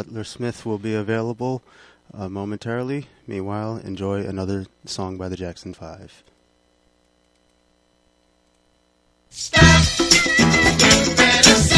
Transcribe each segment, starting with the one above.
Butler Smith will be available uh, momentarily. Meanwhile, enjoy another song by the Jackson Five. you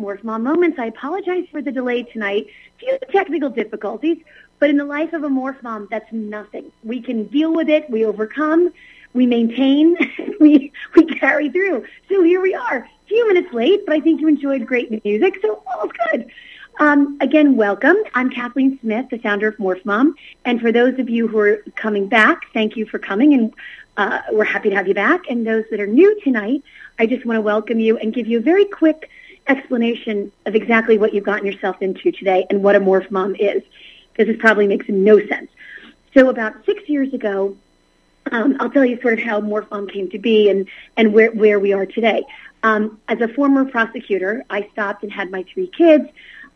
Morph Mom Moments. I apologize for the delay tonight. Few technical difficulties, but in the life of a Morph Mom, that's nothing. We can deal with it. We overcome. We maintain. we we carry through. So here we are. A few minutes late, but I think you enjoyed great music, so all's good. Um, again, welcome. I'm Kathleen Smith, the founder of Morph Mom. And for those of you who are coming back, thank you for coming, and uh, we're happy to have you back. And those that are new tonight, I just want to welcome you and give you a very quick explanation of exactly what you've gotten yourself into today and what a Morph Mom is, because this probably makes no sense. So about six years ago, um, I'll tell you sort of how Morph Mom came to be and, and where, where we are today. Um, as a former prosecutor, I stopped and had my three kids.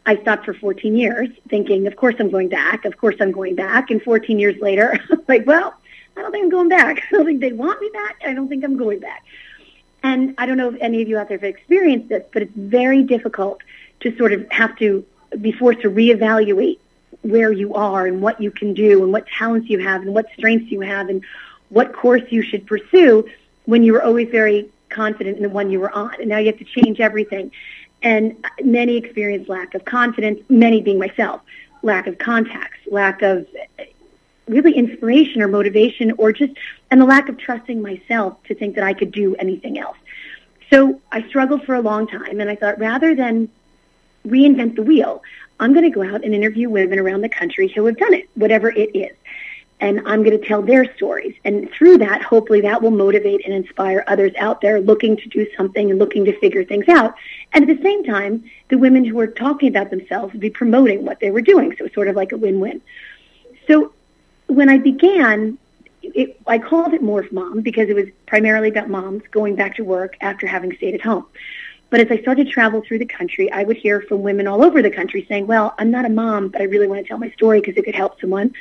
I stopped for 14 years thinking, of course I'm going back. Of course I'm going back. And 14 years later, I'm like, well, I don't think I'm going back. I don't think they want me back. I don't think I'm going back. And I don't know if any of you out there have experienced this, but it's very difficult to sort of have to be forced to reevaluate where you are and what you can do and what talents you have and what strengths you have and what course you should pursue when you were always very confident in the one you were on. And now you have to change everything and many experience lack of confidence, many being myself, lack of contacts, lack of really inspiration or motivation or just, and the lack of trusting myself to think that I could do anything else. So I struggled for a long time and I thought rather than reinvent the wheel, I'm going to go out and interview women around the country who have done it, whatever it is and I'm going to tell their stories. And through that, hopefully that will motivate and inspire others out there looking to do something and looking to figure things out. And at the same time, the women who are talking about themselves would be promoting what they were doing. So it's sort of like a win-win. So when I began, it, I called it Morph Mom because it was primarily about moms going back to work after having stayed at home. But as I started to travel through the country, I would hear from women all over the country saying, well, I'm not a mom, but I really want to tell my story because it could help someone.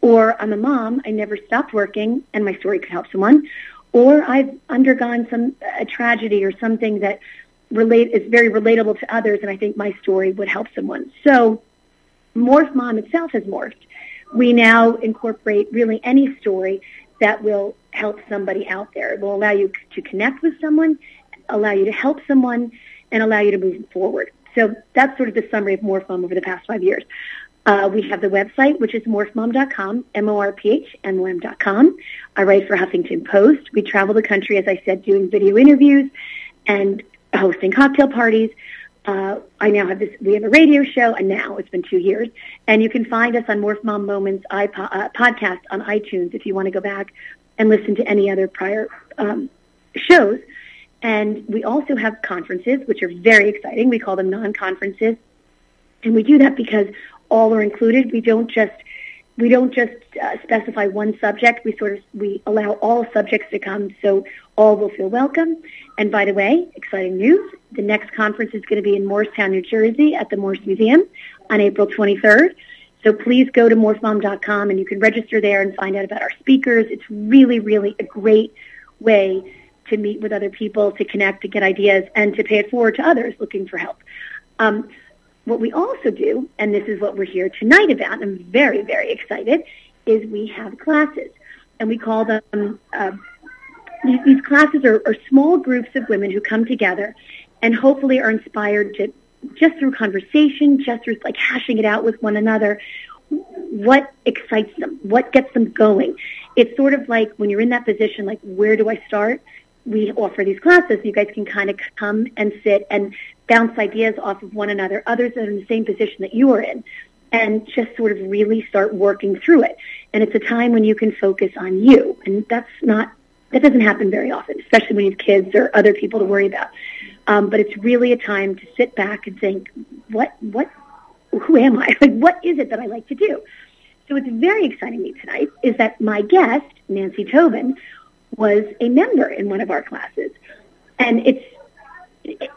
Or I'm a mom, I never stopped working and my story could help someone. Or I've undergone some a tragedy or something that relate is very relatable to others and I think my story would help someone. So Morph Mom itself has morphed. We now incorporate really any story that will help somebody out there. It will allow you to connect with someone, allow you to help someone, and allow you to move forward. So that's sort of the summary of Morph Mom over the past five years. Uh, we have the website, which is morphmom.com, M-O-R-P-H-M-O-M.com. I write for Huffington Post. We travel the country, as I said, doing video interviews and hosting cocktail parties. Uh, I now have this, we have a radio show, and now it's been two years. And you can find us on Morph Mom Moments iPod, uh, podcast on iTunes if you want to go back and listen to any other prior um, shows. And we also have conferences, which are very exciting. We call them non-conferences. And we do that because all are included. We don't just we don't just uh, specify one subject. We sort of we allow all subjects to come, so all will feel welcome. And by the way, exciting news: the next conference is going to be in Morristown, New Jersey, at the Morris Museum on April 23rd. So please go to morphmom.com and you can register there and find out about our speakers. It's really, really a great way to meet with other people, to connect, to get ideas, and to pay it forward to others looking for help. Um, what we also do, and this is what we're here tonight about, I'm very, very excited, is we have classes. And we call them, uh, these, classes are, are small groups of women who come together and hopefully are inspired to, just through conversation, just through like hashing it out with one another, what excites them, what gets them going. It's sort of like when you're in that position, like where do I start? We offer these classes. You guys can kind of come and sit and bounce ideas off of one another, others that are in the same position that you are in, and just sort of really start working through it. And it's a time when you can focus on you, and that's not that doesn't happen very often, especially when you have kids or other people to worry about. Um, but it's really a time to sit back and think, what, what, who am I? Like, what is it that I like to do? So what's very exciting me tonight is that my guest, Nancy Tobin, was a member in one of our classes. And it's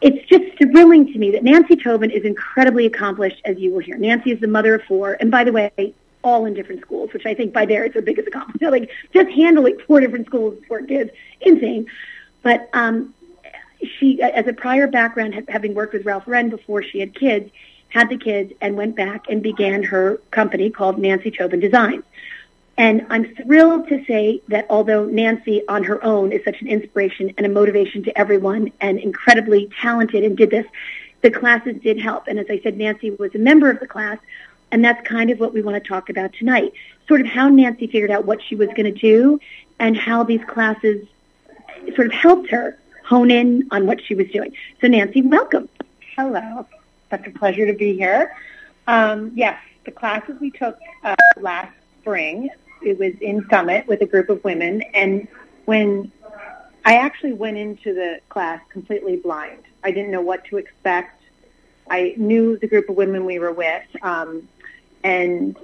it's just thrilling to me that Nancy Tobin is incredibly accomplished, as you will hear. Nancy is the mother of four, and by the way, all in different schools, which I think by there is her biggest accomplishment. like just handling four different schools, four kids, insane. But um, she, as a prior background, having worked with Ralph Lauren before she had kids, had the kids and went back and began her company called Nancy Tobin Designs. And I'm thrilled to say that although Nancy on her own is such an inspiration and a motivation to everyone and incredibly talented and did this, the classes did help. And as I said, Nancy was a member of the class, and that's kind of what we want to talk about tonight. Sort of how Nancy figured out what she was going to do and how these classes sort of helped her hone in on what she was doing. So Nancy, welcome. Hello. Such a pleasure to be here. Um, yes, the classes we took uh, last spring, it was in Summit with a group of women, and when I actually went into the class completely blind. I didn't know what to expect. I knew the group of women we were with, um, and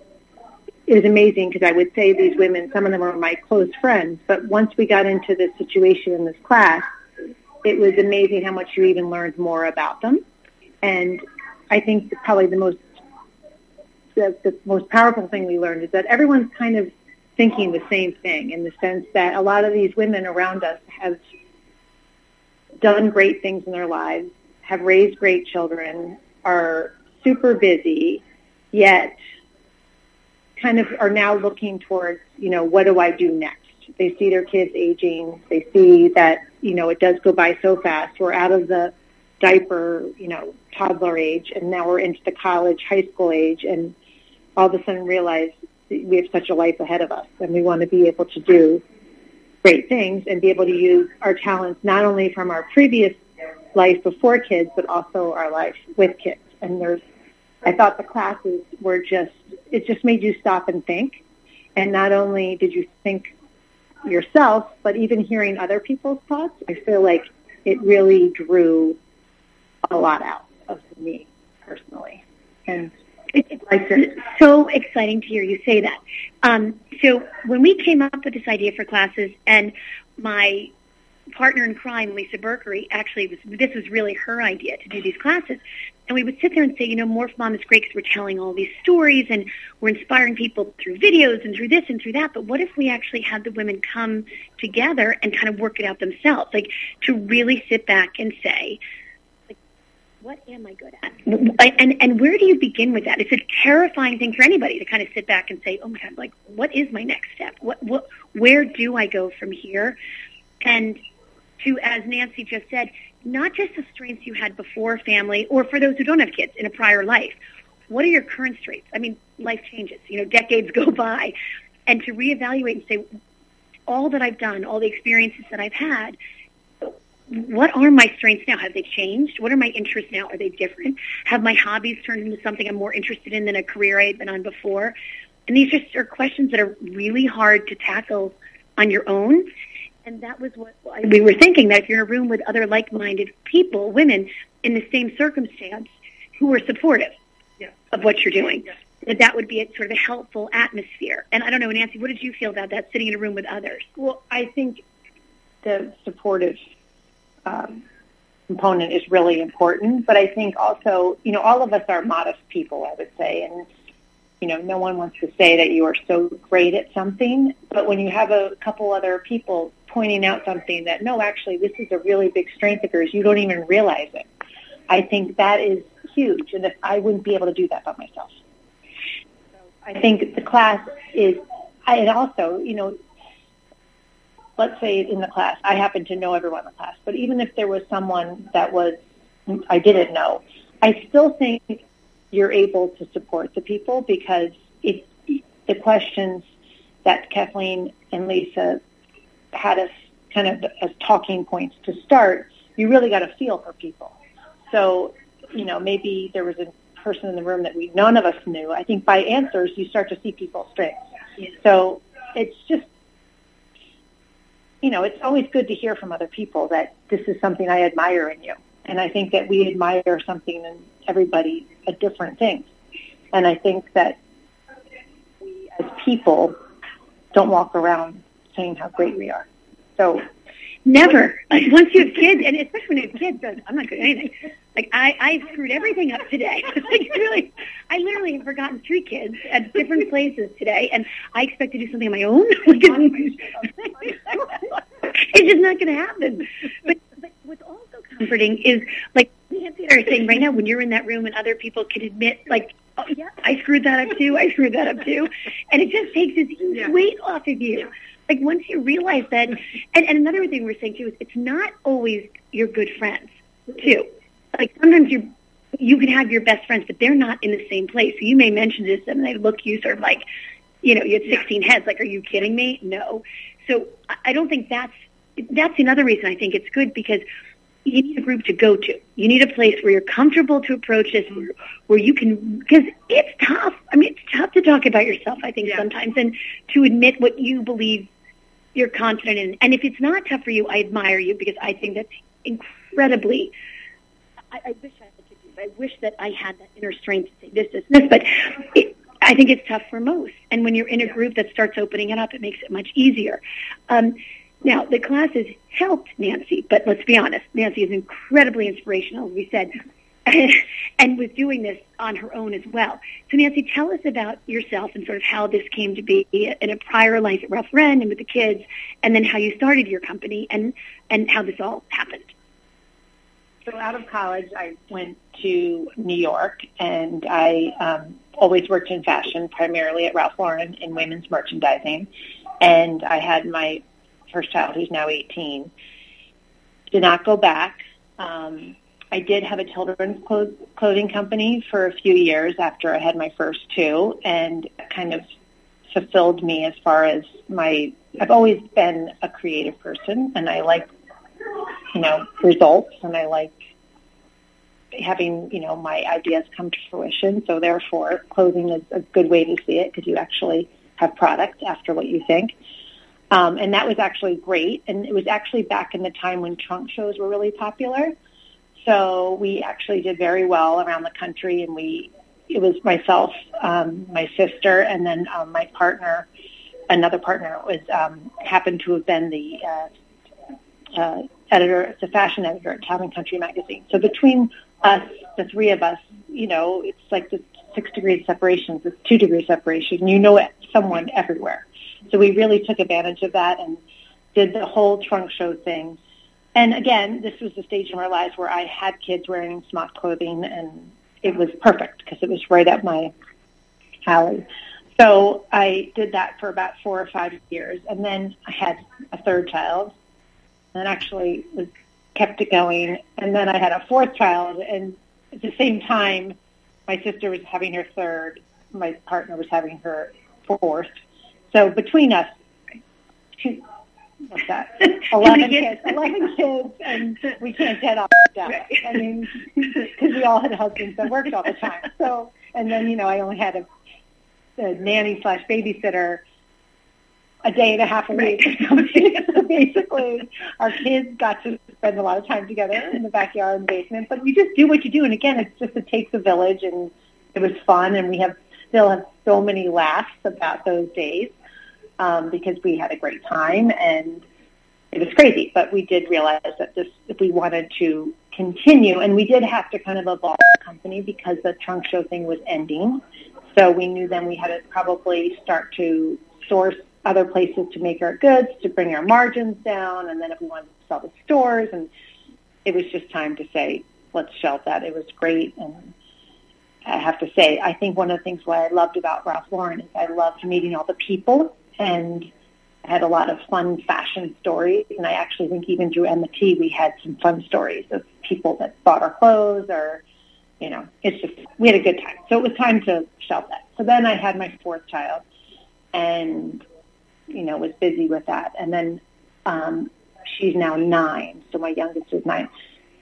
it was amazing because I would say these women, some of them were my close friends, but once we got into this situation in this class, it was amazing how much you even learned more about them. And I think probably the most the, the most powerful thing we learned is that everyone's kind of thinking the same thing in the sense that a lot of these women around us have done great things in their lives, have raised great children, are super busy, yet kind of are now looking towards, you know, what do I do next? They see their kids aging. They see that, you know, it does go by so fast. We're out of the diaper, you know, toddler age, and now we're into the college, high school age, and all of a sudden realize we have such a life ahead of us, and we want to be able to do great things and be able to use our talents not only from our previous life before kids, but also our life with kids. And there's, I thought the classes were just, it just made you stop and think. And not only did you think yourself, but even hearing other people's thoughts, I feel like it really drew a lot out of me personally. And it's so exciting to hear you say that. Um, so when we came up with this idea for classes, and my partner in crime, Lisa Berkery, actually was this was really her idea to do these classes. And we would sit there and say, you know, Morph Mom is great because we're telling all these stories and we're inspiring people through videos and through this and through that. But what if we actually had the women come together and kind of work it out themselves? Like to really sit back and say, what am I good at? And and where do you begin with that? It's a terrifying thing for anybody to kind of sit back and say, "Oh my God, like what is my next step? What what where do I go from here?" And to, as Nancy just said, not just the strengths you had before family, or for those who don't have kids in a prior life. What are your current strengths? I mean, life changes. You know, decades go by, and to reevaluate and say, all that I've done, all the experiences that I've had, what are my strengths now? Have they changed? What are my interests now? Are they different? Have my hobbies turned into something I'm more interested in than a career I had been on before? And these just are questions that are really hard to tackle on your own. And that was what we were thinking that if you're in a room with other like-minded people, women in the same circumstance who are supportive yeah. of what you're doing, yeah. that that would be a sort of a helpful atmosphere. And I don't know, Nancy, what did you feel about that sitting in a room with others? Well, I think the supportive um, component is really important. But I think also, you know, all of us are modest people, I would say, and you know, no one wants to say that you are so great at something. But when you have a couple other people pointing out something that no, actually, this is a really big strength of yours, you don't even realize it. I think that is huge, and I wouldn't be able to do that by myself. I think the class is, and also, you know, let's say in the class, I happen to know everyone in the class, but even if there was someone that was I didn't know, I still think you're able to support the people because it, the questions that Kathleen and Lisa had us kind of as talking points to start, you really got a feel for people. So, you know, maybe there was a person in the room that we none of us knew. I think by answers you start to see people's strengths. So it's just you know, it's always good to hear from other people that this is something I admire in you. And I think that we admire something in everybody at different things. And I think that we as people don't walk around saying how great we are. So never. Like once you have kids, and especially when you have kids, uh, I'm not good at anything. Like I, I screwed everything up today. like really, I literally have forgotten three kids at different places today, and I expect to do something on my own. it's just not going to happen. But, but what's also comforting is like and I are saying right now, when you're in that room and other people can admit, like, oh yeah, I screwed that up too. I screwed that up too, and it just takes this huge yeah. weight off of you. Like once you realize that, and, and another thing we're saying too is it's not always your good friends too like sometimes you're you can have your best friends, but they're not in the same place. So you may mention this and they look you sort of like, you know, you had 16 heads. Like, are you kidding me? No. So I don't think that's, that's another reason I think it's good because you need a group to go to. You need a place where you're comfortable to approach this, where, where you can, because it's tough. I mean, it's tough to talk about yourself, I think, yeah. sometimes, and to admit what you believe you're confident in. And if it's not tough for you, I admire you because I think that's incredibly, I, I wish I could do I wish that I had that inner strength to say this, this, this, but it, I think it's tough for most. And when you're in a group that starts opening it up, it makes it much easier. Um, now, the classes helped Nancy, but let's be honest, Nancy is incredibly inspirational, as we said, and was doing this on her own as well. So, Nancy, tell us about yourself and sort of how this came to be in a prior life at Ralph Lauren and with the kids, and then how you started your company and, and how this all happened. So, out of college, I went to New York, and I um, always worked in fashion, primarily at Ralph Lauren in women's merchandising. And I had my first child, who's now 18. Did not go back. Um, I did have a children's clothing company for a few years after I had my first two, and kind of fulfilled me as far as my. I've always been a creative person, and I like, you know, results, and I like having you know my ideas come to fruition. So therefore, clothing is a good way to see it because you actually have product after what you think. Um, and that was actually great. And it was actually back in the time when trunk shows were really popular. So we actually did very well around the country, and we it was myself, um, my sister, and then um, my partner. Another partner was um, happened to have been the uh, uh, editor, the fashion editor at Town and Country magazine. So between us, the three of us, you know, it's like the six degrees separation, it's two degrees separation. You know someone everywhere. So we really took advantage of that and did the whole trunk show thing. And again, this was the stage in our lives where I had kids wearing smock clothing, and it was perfect because it was right up my alley. So I did that for about four or five years, and then I had a third child, and actually was kept it going. And then I had a fourth child, and at the same time, my sister was having her third, my partner was having her fourth, so between us, two, what's that? Eleven kids, eleven kids, and we can't get off that. Right. I mean, because we all had husbands that worked all the time. So, and then you know, I only had a, a nanny slash babysitter a day and a half a week right. so basically, our kids got to spend a lot of time together in the backyard and basement. But you just do what you do, and again, it's just it takes a village, and it was fun, and we have still have so many laughs about those days um, because we had a great time and it was crazy. But we did realize that this, if we wanted to continue, and we did have to kind of evolve the company because the trunk show thing was ending. So we knew then we had to probably start to source other places to make our goods, to bring our margins down, and then if we wanted to sell the stores, and it was just time to say, let's shelve that. It was great, and I have to say, I think one of the things what I loved about Ralph Lauren is I loved meeting all the people and had a lot of fun fashion stories. And I actually think even through M&T we had some fun stories of people that bought our clothes or, you know, it's just, we had a good time. So it was time to shelve that. So then I had my fourth child and, you know, was busy with that. And then um, she's now nine. So my youngest is nine.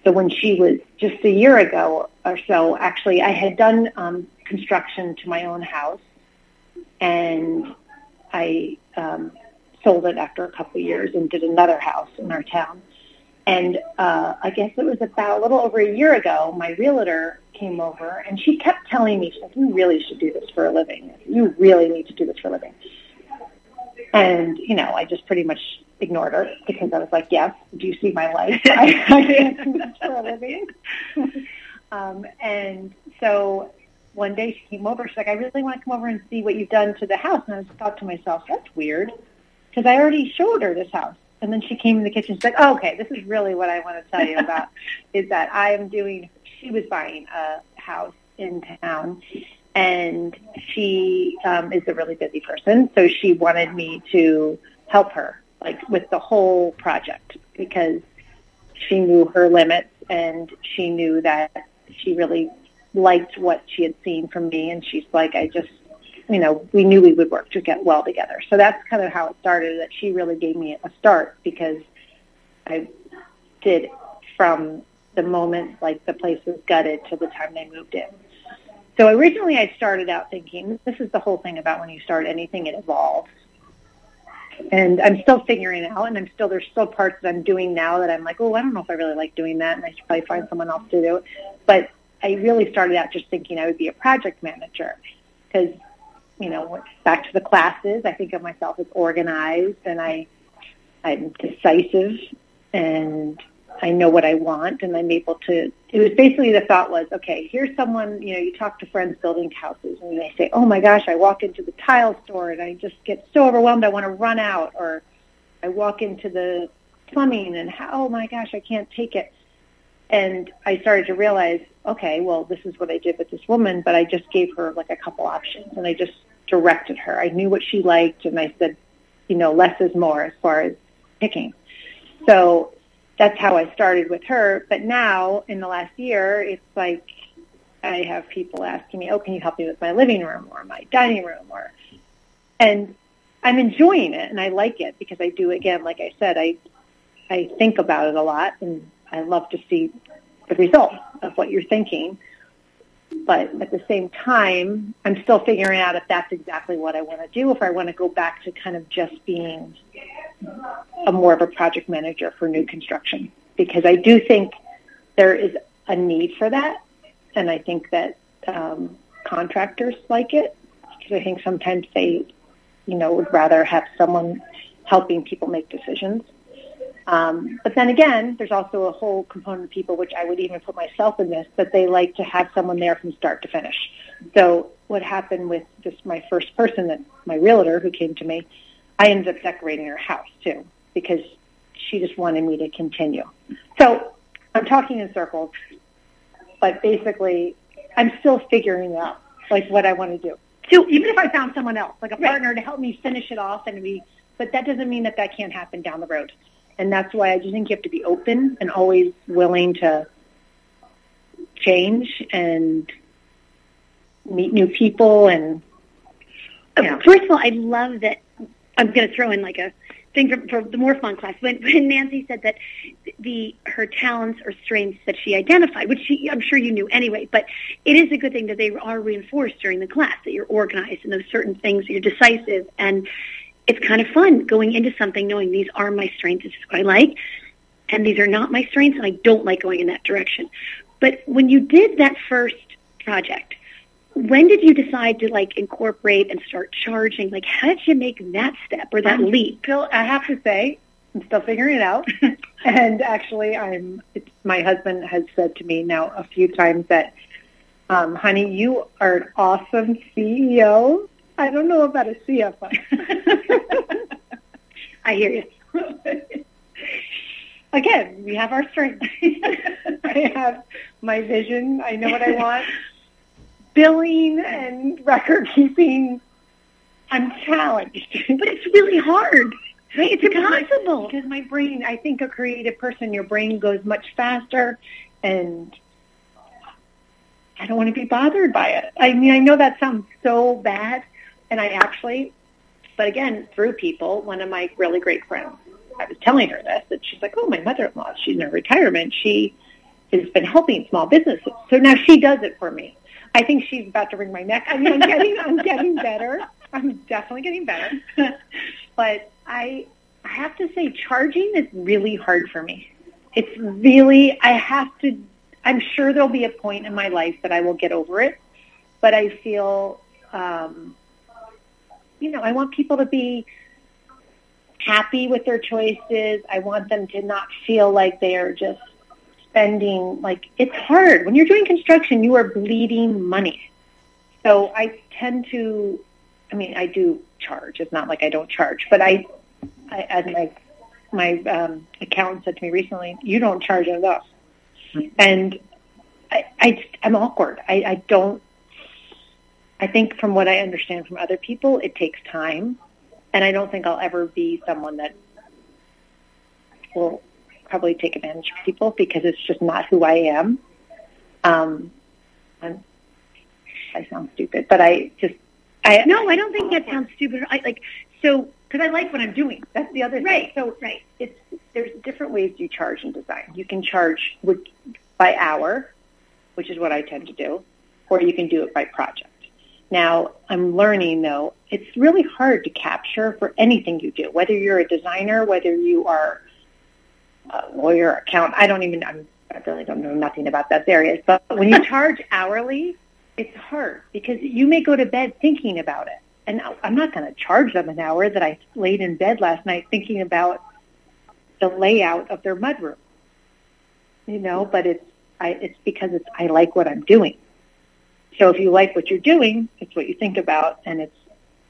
So when she was just a year ago or so, actually, I had done um, construction to my own house, and I um, sold it after a couple years and did another house in our town. And uh, I guess it was about a little over a year ago, my realtor came over and she kept telling me, she said, you really should do this for a living. You really need to do this for a living. And, you know, I just pretty much ignored her because I was like, yes, do you see my life? I, I can't do this for a living. um, and so one day she came over. She's like, I really want to come over and see what you've done to the house. And I just thought to myself, that's weird, because I already showed her this house. And then she came in the kitchen. She's like, oh, okay, this is really what I want to tell you about. is that I am doing. She was buying a house in town, and she um, is a really busy person. So she wanted me to help her, like with the whole project, because she knew her limits and she knew that she really liked what she had seen from me, and she's like, I just, you know, we knew we would work to get well together. So that's kind of how it started. That she really gave me a start because I did from the moment like the place was gutted to the time they moved in. So originally I started out thinking, this is the whole thing about when you start anything, it evolves. And I'm still figuring it out, and I'm still there's still parts that I'm doing now that I'm like, oh, I don't know if I really like doing that, and I should probably find someone else to do it. But I really started out just thinking I would be a project manager because, you know, back to the classes, I think of myself as organized, and I I'm decisive, and I know what I want and I'm able to, it was basically the thought was, okay, here's someone, you know, you talk to friends building houses and they say, oh my gosh, I walk into the tile store and I just get so overwhelmed I want to run out or I walk into the plumbing and oh my gosh, I can't take it. And I started to realize, okay, well, this is what I did with this woman, but I just gave her like a couple options and I just directed her. I knew what she liked and I said, you know, less is more as far as picking. So that's how I started with her. But now, in the last year, it's like I have people asking me, "Oh, can you help me with my living room or my dining room?" Or, and I'm enjoying it and I like it because I do. Again, like I said, I I think about it a lot and I love to see the result of what you're thinking. But at the same time, I'm still figuring out if that's exactly what I want to do. If I want to go back to kind of just being a more of a project manager for new construction because I do think there is a need for that, and I think that um, contractors like it because I think sometimes they, you know, would rather have someone helping people make decisions. Um, but then again, there's also a whole component of people, which I would even put myself in this, that they like to have someone there from start to finish. So what happened with just my first person, that my realtor who came to me, I ended up decorating her house too because she just wanted me to continue. So I'm talking in circles, but basically I'm still figuring out like what I want to do. So even if I found someone else, like a partner right. to help me finish it off and we, but that doesn't mean that that can't happen down the road. And that's why I just think you have to be open and always willing to change and meet new people and uh, know. First of all, I love that I'm going to throw in like a thing for, for the Morph Mom class when, when Nancy said that the her talents or strengths that she identified, which she, I'm sure you knew anyway, but it is a good thing that they are reinforced during the class that you're organized and those certain things you're decisive and it's kind of fun going into something knowing these are my strengths, this is what I like, and these are not my strengths, and I don't like going in that direction. But when you did that first project, when did you decide to like incorporate and start charging? Like, how did you make that step or that I'm leap? Still, I have to say, I'm still figuring it out. and actually, I'm. It's, my husband has said to me now a few times that, um, "Honey, you are an awesome CEO. I don't know about a CFO." I hear you. Again, we have our strengths. I have my vision. I know what I want billing and record keeping, I'm challenged. but it's really hard. Right? It's impossible. Because my brain, I think a creative person, your brain goes much faster and I don't want to be bothered by it. I mean, I know that sounds so bad and I actually, but again, through people, one of my really great friends, I was telling her this, and she's like, oh, my mother-in-law, she's in her retirement. She has been helping small businesses. So now she does it for me. I think she's about to wring my neck. I mean, I'm getting, I'm getting better. I'm definitely getting better. but I, I have to say, charging is really hard for me. It's really, I have to. I'm sure there'll be a point in my life that I will get over it, but I feel, um, you know, I want people to be happy with their choices. I want them to not feel like they are just spending like it's hard. When you're doing construction you are bleeding money. So i tend to i mean i do charge. It's not like i don't charge but i, I as my my um accountant said to me recently you don't charge enough. Mm-hmm. and i i i'm awkward. I i don't i think from what i understand from other people it takes time and i don't think i'll ever be someone that will probably take advantage of people because it's just not who I am. Um, I'm, I sound stupid, but I just I no, I don't think that sounds stupid. I like so because I like what I'm doing. That's the other right. thing. So right, it's there's different ways you charge in design. You can charge with, by hour, which is what I tend to do, or you can do it by project. Now, I'm learning though, it's really hard to capture for anything you do, whether you're a designer, whether you are a lawyer, accountant. I don't even, I'm, I really don't know nothing about those areas. But when you charge hourly, it's hard because you may go to bed thinking about it. And I'm not going to charge them an hour that I laid in bed last night thinking about the layout of their mudroom. You know, but it's I, it's because it's I like what I'm doing. So if you like what you're doing, it's what you think about, and it's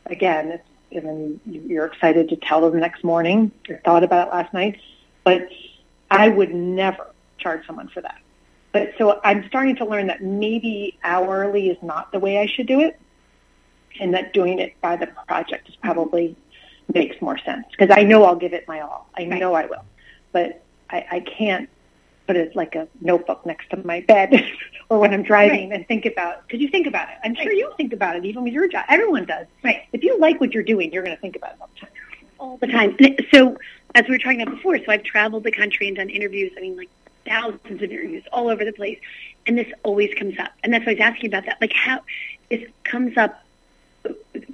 again, it's then you're excited to tell them the next morning your thought about it last night. But I would never charge someone for that. But so I'm starting to learn that maybe hourly is not the way I should do it, and that doing it by the project is probably makes more sense because I know I'll give it my all. I know I will, but I, I can't put it like a notebook next to my bed or when I'm driving right. and think about because you think about it. I'm right. sure you think about it even with your job. Everyone does. Right. If you like what you're doing, you're going to think about it all the time. All the time. So as we were talking about before, so I've traveled the country and done interviews. I mean, like thousands of interviews all over the place, and this always comes up. And that's why I was asking about that. Like how this comes up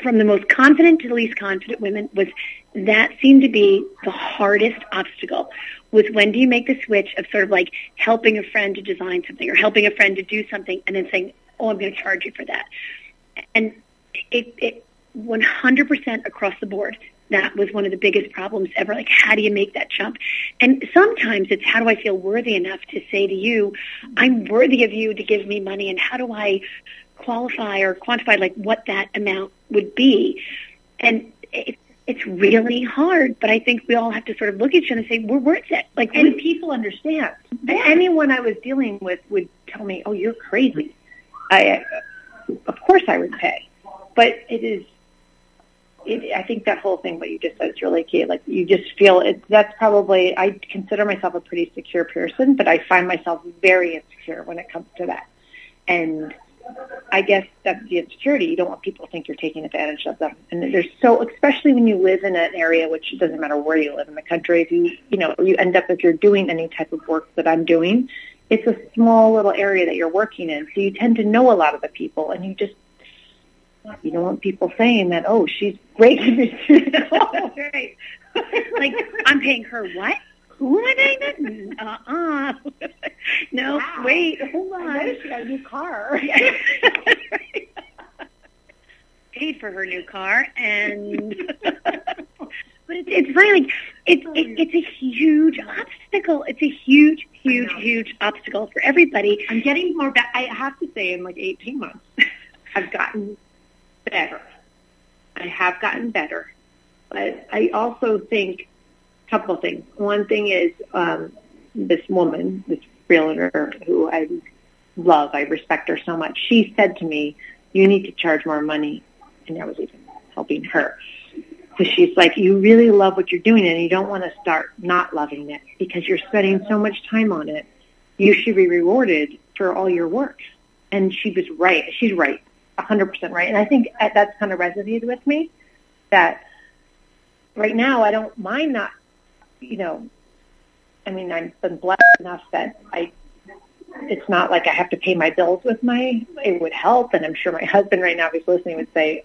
from the most confident to the least confident women was that seemed to be the hardest obstacle was when do you make the switch of sort of like helping a friend to design something or helping a friend to do something and then saying, oh, I'm going to charge you for that. And it, it 100% across the board, that was one of the biggest problems ever. Like, how do you make that jump? And sometimes it's how do I feel worthy enough to say to you, I'm worthy of you to give me money, and how do I qualify or quantify like what that amount would be? And it, it's really hard, but I think we all have to sort of look at each other and say we're worth it. Like, and people understand. Yeah. Anyone I was dealing with would tell me, "Oh, you're crazy." I, of course, I would pay, but it is. It, I think that whole thing, what you just said, is really key. Like you just feel it. That's probably. I consider myself a pretty secure person, but I find myself very insecure when it comes to that, and I guess that's the insecurity. You don't want people to think you're taking advantage of them. And there's so, especially when you live in an area, which doesn't matter where you live in the country, if you, you know, you end up, if you're doing any type of work that I'm doing, it's a small little area that you're working in. So you tend to know a lot of the people and you just, you don't want people saying that, oh, she's breaking me right. like, I'm paying her what? Who am I? Uh-uh. no, wow. wait, hold on. I she got a new car. Paid for her new car, and but it's, it's really Like it's it, it's a huge obstacle. It's a huge, huge, huge obstacle for everybody. I'm getting more. Ba- I have to say, in like 18 months, I've gotten better. I have gotten better, but I also think couple things. One thing is um, this woman, this realtor who I love, I respect her so much. She said to me, "You need to charge more money," and I was even helping her. So she's like, "You really love what you're doing, and you don't want to start not loving it because you're spending so much time on it. You should be rewarded for all your work." And she was right. She's right. 100% right. And I think that's kind of resonated with me that right now I don't mind not, you know, I mean, I've been blessed enough that I, it's not like I have to pay my bills with my, it would help. And I'm sure my husband right now, if he's listening, would say,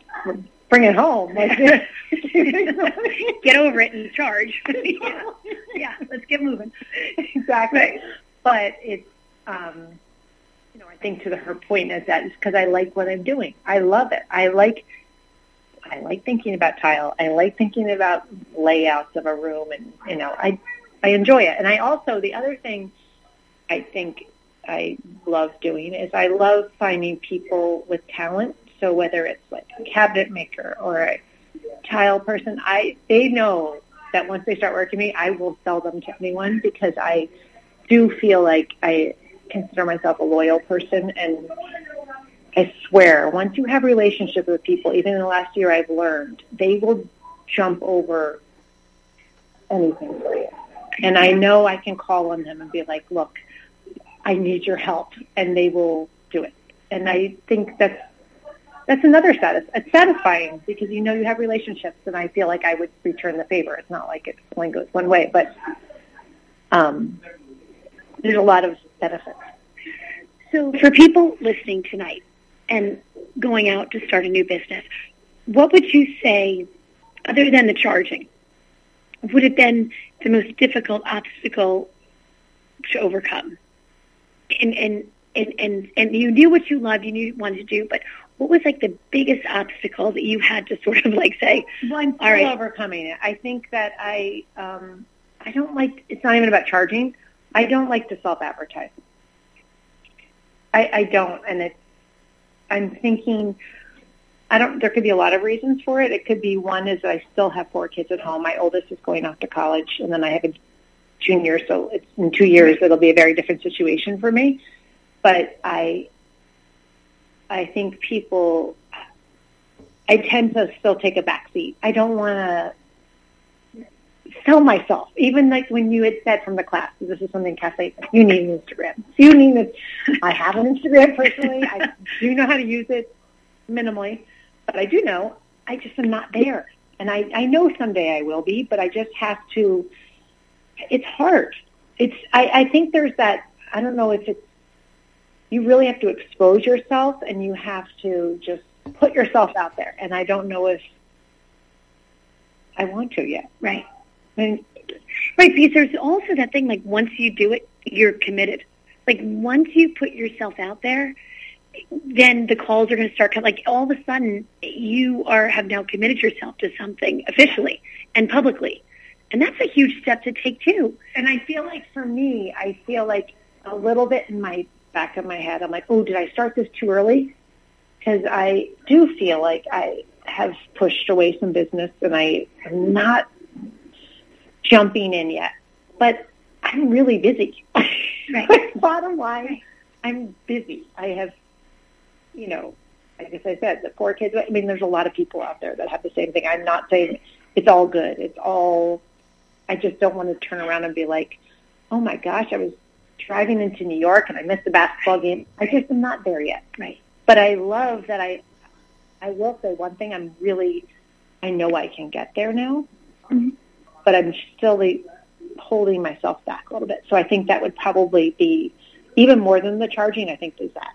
bring it home. Like, get over it and charge. yeah. yeah, let's get moving. Exactly. Right. But it's, um, you know, I think to the, her point is that it's because I like what I'm doing. I love it. I like, I like thinking about tile. I like thinking about layouts of a room, and you know, I, I enjoy it. And I also the other thing, I think I love doing is I love finding people with talent. So whether it's like a cabinet maker or a tile person, I they know that once they start working with me, I will sell them to anyone because I do feel like I consider myself a loyal person and I swear once you have a relationship with people, even in the last year I've learned, they will jump over anything for you. And I know I can call on them and be like, look, I need your help, and they will do it. And I think that's that's another status. It's satisfying because you know you have relationships, and I feel like I would return the favor. It's not like it only goes one way, but um, there's a lot of benefits. So for people listening tonight and going out to start a new business, what would you say, other than the charging, would have been the most difficult obstacle to overcome? And and and and, and you knew what you loved, you knew you wanted to do, but what was like the biggest obstacle that you had to sort of like say? Well, I'm still right. overcoming it. I think that I um, I don't like. It's not even about charging. I don't like to self advertise. I, I don't, and it's. I'm thinking. I don't. There could be a lot of reasons for it. It could be one is that I still have four kids at home. My oldest is going off to college, and then I have a junior. So it's in two years. It'll be a very different situation for me. But I I think people, I tend to still take a back seat. I don't want to sell myself. Even like when you had said from the class, this is something Kathleen, you need an Instagram. You need it. I have an Instagram personally. I do know how to use it minimally, but I do know I just am not there. And I, I know someday I will be, but I just have to, it's hard. It's, I, I think there's that, I don't know if it's you really have to expose yourself and you have to just put yourself out there. And I don't know if I want to yet. Right. Right, because there's also that thing like once you do it, you're committed. Like once you put yourself out there, then the calls are going to start coming. Like all of a sudden, you are have now committed yourself to something officially and publicly, and that's a huge step to take too. And I feel like for me, I feel like a little bit in my back of my head. I'm like, oh, did I start this too early? Because I do feel like I have pushed away some business and I am not jumping in yet. But I'm really busy. Right. Bottom line, I'm busy. I have, you know, like as I said, the four kids. I mean, there's a lot of people out there that have the same thing. I'm not saying it's all good. It's all. I just don't want to turn around and be like, oh my gosh, I was driving into New York and I missed the basketball game. I just am not there yet. Right. But I love that I, I will say one thing. I'm really, I know I can get there now, mm-hmm. But I'm still holding myself back a little bit. So I think that would probably be even more than the charging. I think is that.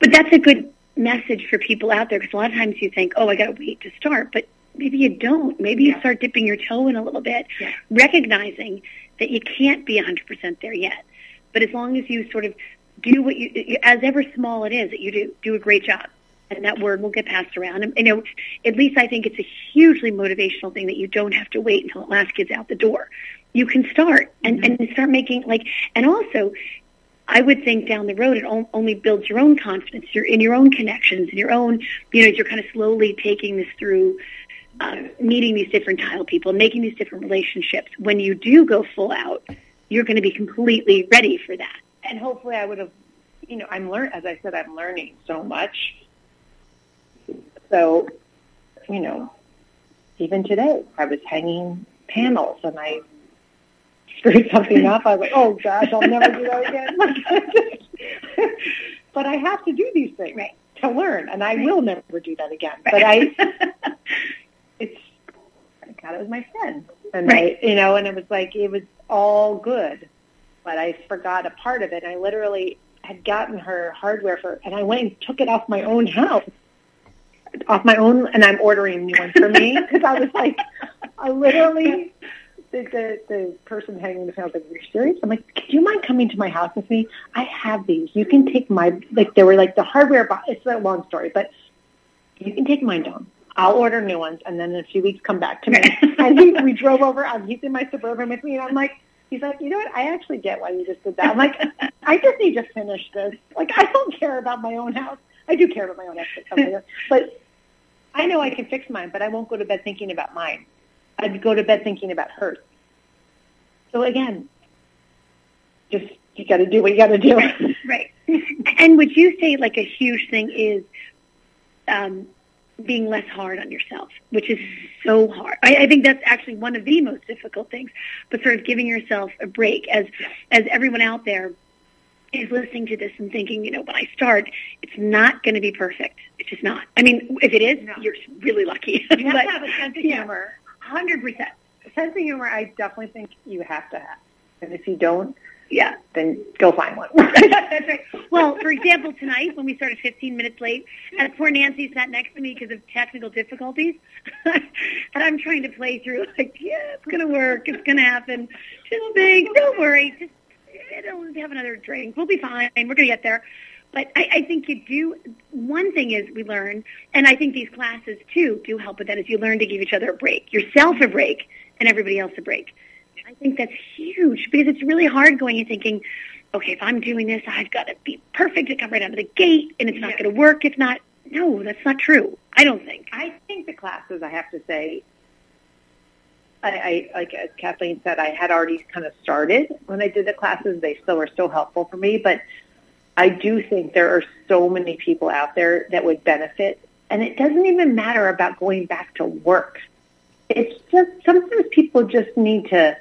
But that's a good message for people out there because a lot of times you think, oh, I got to wait to start, but maybe you don't. Maybe yeah. you start dipping your toe in a little bit, yeah. recognizing that you can't be 100% there yet. But as long as you sort of do what you, as ever small it is that you do, do a great job. And that word will get passed around. And, you know, at least I think it's a hugely motivational thing that you don't have to wait until the last kid's out the door. You can start and, mm-hmm. and start making like, and also I would think down the road it only builds your own confidence, your in your own connections, and your own, you know, as you're kind of slowly taking this through, uh, meeting these different tile people, making these different relationships. When you do go full out, you're going to be completely ready for that. And hopefully I would have, you know, I'm learn as I said, I'm learning so much. So, you know, even today I was hanging panels and I screwed something up. I was like, oh gosh, I'll never do that again. but I have to do these things right. to learn, and I right. will never do that again. Right. But I, it's, I God, it was my friend, and right. I, you know, and it was like it was all good, but I forgot a part of it. I literally had gotten her hardware for, and I went and took it off my own house, off my own, and I'm ordering new ones for me because I was like, I literally. The, the the person hanging the phone was like, "Are "You're serious?" I'm like, "Do you mind coming to my house with me? I have these. You can take my like they were like the hardware. Box. It's a long story, but you can take mine down. I'll order new ones, and then in a few weeks come back to me. and he, we drove over. Um, he's in my suburban with me, and I'm like, he's like, you know what? I actually get why you just did that. I'm like, I just need to finish this. Like, I don't care about my own house. I do care about my own house, but I know I can fix mine. But I won't go to bed thinking about mine. I'd go to bed thinking about hers. So again, just you got to do what you got to do. Right. And would you say like a huge thing is um, being less hard on yourself, which is so hard. I, I think that's actually one of the most difficult things, but sort of giving yourself a break as, as everyone out there, is listening to this and thinking, you know, when I start, it's not going to be perfect. It's just not. I mean, if it is, No. you're really lucky. You have But- to have a sense of humor. Hundred percent. Sense of humor, I definitely think you have to have. And if you don't, Yeah. then go find one. That's right. Well, for example, tonight when we started 15 minutes late, and poor Nancy sat next to me because of technical difficulties, and I'm trying to play through like, yeah, it's gonna work, it's gonna happen. Just think, don't worry, just eh, don't have another drink. We'll be fine. We're gonna get there. But I, I think you do. One thing is we learn, and I think these classes too do help with that. Is you learn to give each other a break, yourself a break, and everybody else a break. I think that's huge because it's really hard going and thinking, okay, if I'm doing this, I've got to be perfect to come right out of the gate, and it's not Yeah. going to work if not. No, that's not true. I don't think. I think the classes, I have to say, I, I like as Kathleen said, I had already kind of started when I did the classes. They still were still helpful for me, but I do think there are so many people out there that would benefit, and it doesn't even matter about going back to work. It's just sometimes people just need to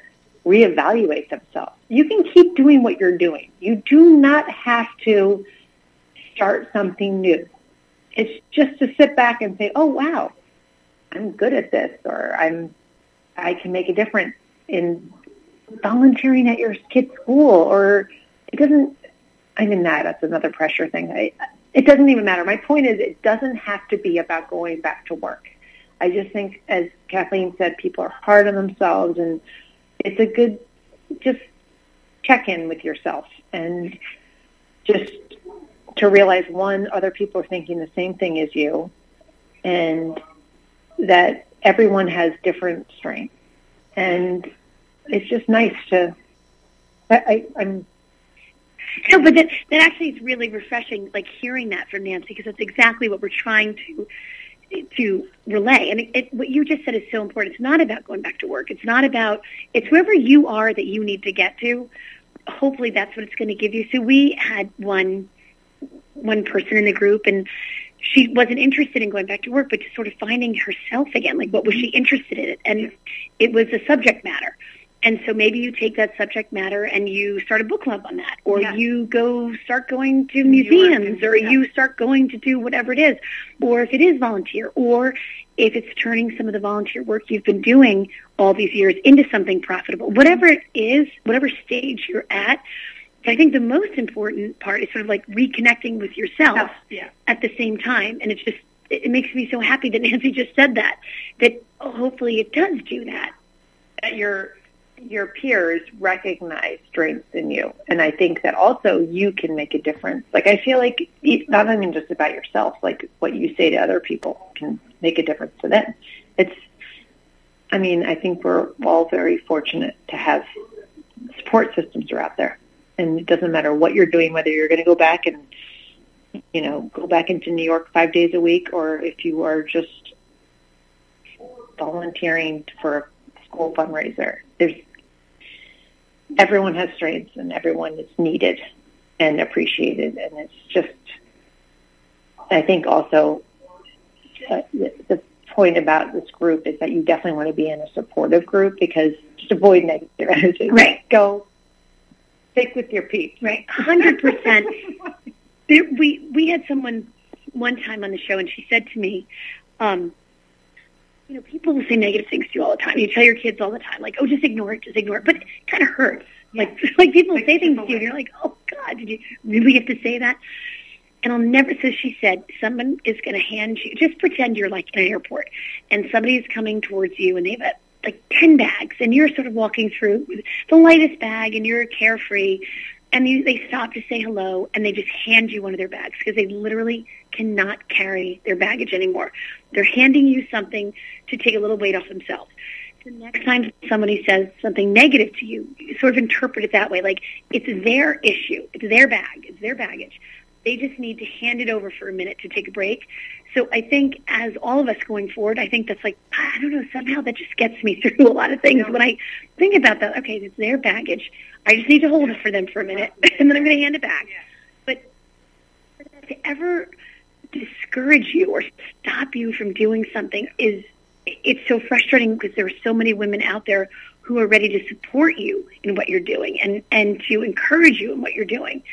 reevaluate themselves. You can keep doing what you're doing. You do not have to start something new. It's just to sit back and say, "Oh wow, I'm good at this," or "I'm I can make a difference in volunteering at your kid's school," or it doesn't. I mean, that that's another pressure thing. I, it doesn't even matter. My point is, it doesn't have to be about going back to work. I just think, as Kathleen said, people are hard on themselves, and it's a good just check in with yourself and just to realize one, other people are thinking the same thing as you, and that everyone has different strengths, and it's just nice to. I, I, I'm No, but that that actually is really refreshing, like hearing that from Nancy, because that's exactly what we're trying to to relay. And it, it, what you just said is so important. It's not about going back to work. It's not about. It's wherever you are that you need to get to. Hopefully, that's what it's going to give you. So we had one one person in the group, and she wasn't interested in going back to work, but just sort of finding herself again. Like, what was she mm-hmm. interested in? And it was a subject matter. And so maybe you take that subject matter and you start a book club on that, or you go start going to museums, or yeah. you start going to do whatever it is, or if it is volunteer, or if it's turning some of the volunteer work you've been doing all these years into something profitable. Whatever it is, whatever stage you're at, I think the most important part is sort of like reconnecting with yourself yeah. at the same time. And it's just, it makes me so happy that Nancy just said that, that oh, hopefully it does do that. that your your peers recognize strengths in you, and I think that also you can make a difference. Like I feel like not even just about yourself. Like what you say to other people can make a difference to them. It's, I mean, I think we're all very fortunate to have support systems are out there, and it doesn't matter what you're doing, whether you're going to go back and you know go back into New York five days a week, or if you are just volunteering for a school fundraiser. There's everyone has strengths and everyone is needed and appreciated, and it's just. I think also uh, the, the point about this group is that you definitely want to be in a supportive group because just avoid negative energy. Right. Go stick with your peeps. Right, hundred percent. There, we we had someone one time on the show, and she said to me, um, "You know, people will say negative things to you all the time. You tell your kids all the time, like, oh, just ignore it, just ignore it." But it kind of hurts. Like, like people Like, say things to you, and you're like, "Oh God, did you really have to say that?" And I'll never. So she said, someone is going to hand you. Just pretend you're like in an airport, and somebody's coming towards you, and they have a, like ten bags, and you're sort of walking through with the lightest bag, and you're carefree, and you, they stop to say hello, and they just hand you one of their bags because they literally cannot carry their baggage anymore. They're handing you something to take a little weight off themselves. The next time somebody says something negative to you, you sort of interpret it that way, like it's their issue, it's their bag, it's their baggage. They just need to hand it over for a minute to take a break. So I think as all of us going forward, I think that's like, I don't know, somehow that just gets me through a lot of things. When I think about that, okay, it's their baggage. I just need to hold it for them for a minute, and then I'm going to hand it back. But to ever discourage you or stop you from doing something is, it's so frustrating because there are so many women out there who are ready to support you in what you're doing and, and to encourage you in what you're doing.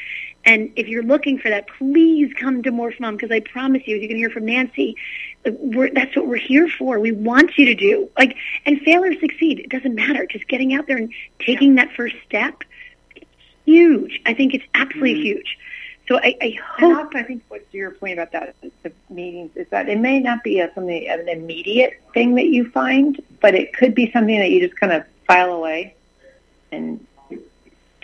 And if you're looking for that, please come to Morph Mom because I promise you, as you can hear from Nancy, we're, that's what we're here for. We want you to do like, and fail or succeed. It doesn't matter. Just getting out there and taking yeah. that first step, it's huge. I think it's absolutely mm-hmm. huge. So I, I hope. Also, I think what's your point about that the meetings is that it may not be a, something an immediate thing that you find, but it could be something that you just kind of file away and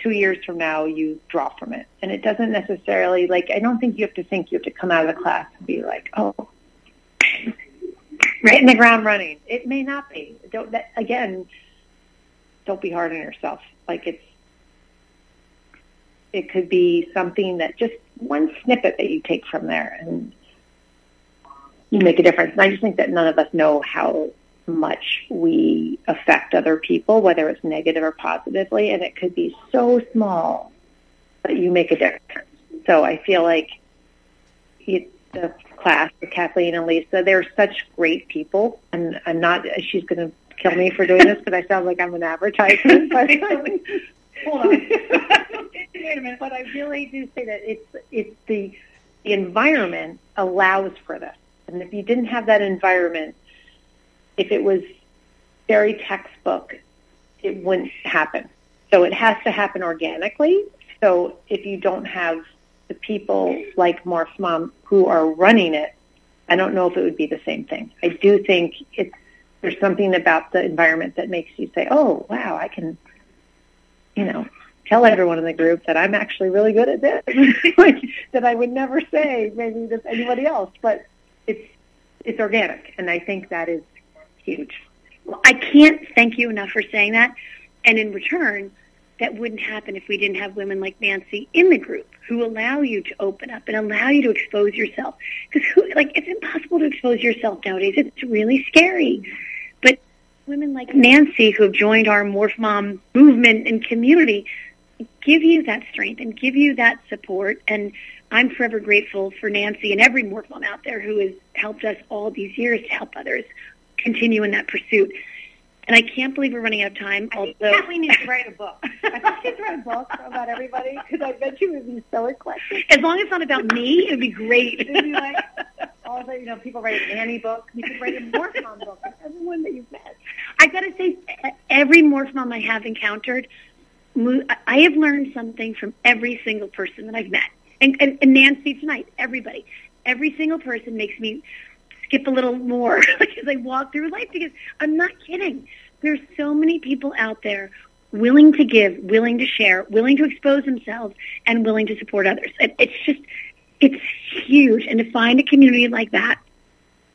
two years from now you draw from it. And it doesn't necessarily like I don't think you have to think you have to come out of the class and be like, oh, right in the ground running. It may not be. Don't that, again. Don't be hard on yourself. Like it's. It could be something that just one snippet that you take from there and you make a difference. And I just think that none of us know how much we affect other people, whether it's negative or positively, and it could be so small that you make a difference. So I feel like it, the class with Kathleen and Lisa, they're such great people, and I'm not. She's going to kill me for doing this because I sound like I'm an advertisement. But hold on, wait a minute. But I really do say that it's it's the the environment allows for this, and if you didn't have that environment, if it was very textbook, it wouldn't happen. So it has to happen organically. So if you don't have the people like Morph Mom who are running it, I don't know if it would be the same thing. I do think it's there's something about the environment that makes you say, "Oh, wow, I can," you know, tell everyone in the group that I'm actually really good at this, like, that I would never say maybe to anybody else. But it's it's organic, and I think that is huge. Well, I can't thank you enough for saying that. And in return, that wouldn't happen if we didn't have women like Nancy in the group who allow you to open up and allow you to expose yourself. Because like it's impossible to expose yourself nowadays. It's really scary. But women like Nancy who have joined our Morph Mom movement and community give you that strength and give you that support. And I'm forever grateful for Nancy and every Morph Mom out there who has helped us all these years to help others continue in that pursuit. And I can't believe we're running out of time. I although Kathleen needs to write a book. I think she should write a book about everybody because I bet you would be so eclectic. As long as it's not about me, it would be great. It'd be like all the you know people write an Annie book. You could write a Morph Mom book. Of everyone that you've met. I got to say, every Morph Mom I have encountered, I have learned something from every single person that I've met. And, and, and Nancy tonight, everybody, every single person makes me skip a little more as I walk through life because I'm not kidding. There's so many people out there willing to give, willing to share, willing to expose themselves, and willing to support others. It, it's just, it's huge. And to find a community like that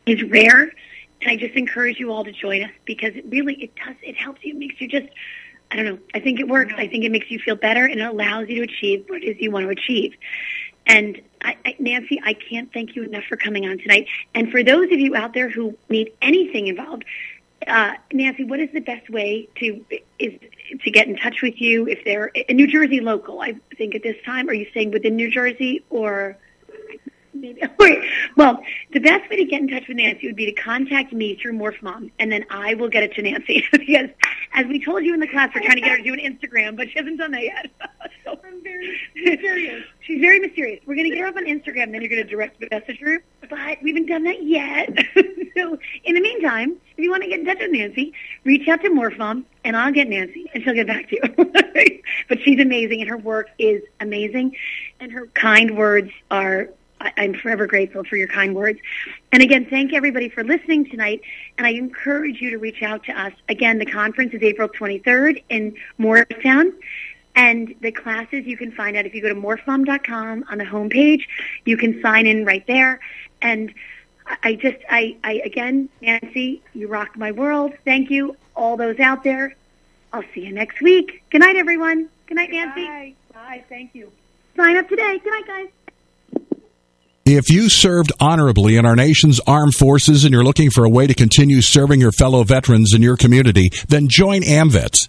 is rare. And I just encourage you all to join us because it really, it does, it helps you. It makes you just, I don't know. I think it works. I think it makes you feel better and it allows you to achieve what it is you want to achieve. And I, I, Nancy, I can't thank you enough for coming on tonight. And for those of you out there who need anything involved, uh, Nancy, what is the best way to is to get in touch with you if they're in New Jersey local? I think at this time, are you staying within New Jersey or? maybe. well, the best way to get in touch with Nancy would be to contact me through Morph Mom, and then I will get it to Nancy. because, as we told you in the class, we're trying to get her to do an Instagram, but she hasn't done that yet. so, I'm very mysterious. She's very mysterious. We're going to get her up on Instagram, and then you're going to direct the message her, but we haven't done that yet. so, in the meantime, if you want to get in touch with Nancy, reach out to Morph Mom, and I'll get Nancy, and she'll get back to you. but she's amazing, and her work is amazing, and her kind words are I, am forever grateful for your kind words. And again, thank everybody for listening tonight. And I encourage you to reach out to us. Again, the conference is April 23rd in Morristown. And the classes you can find out if you go to morphmom.com on the homepage. You can sign in right there. And I just, I, I again, Nancy, you rock my world. Thank you, all those out there. I'll see you next week. Good night, everyone. Good night, Nancy. Bye. Bye. Thank you. Sign up today. Good night, guys. If you served honorably in our nation's armed forces and you're looking for a way to continue serving your fellow veterans in your community, then join AMVETS.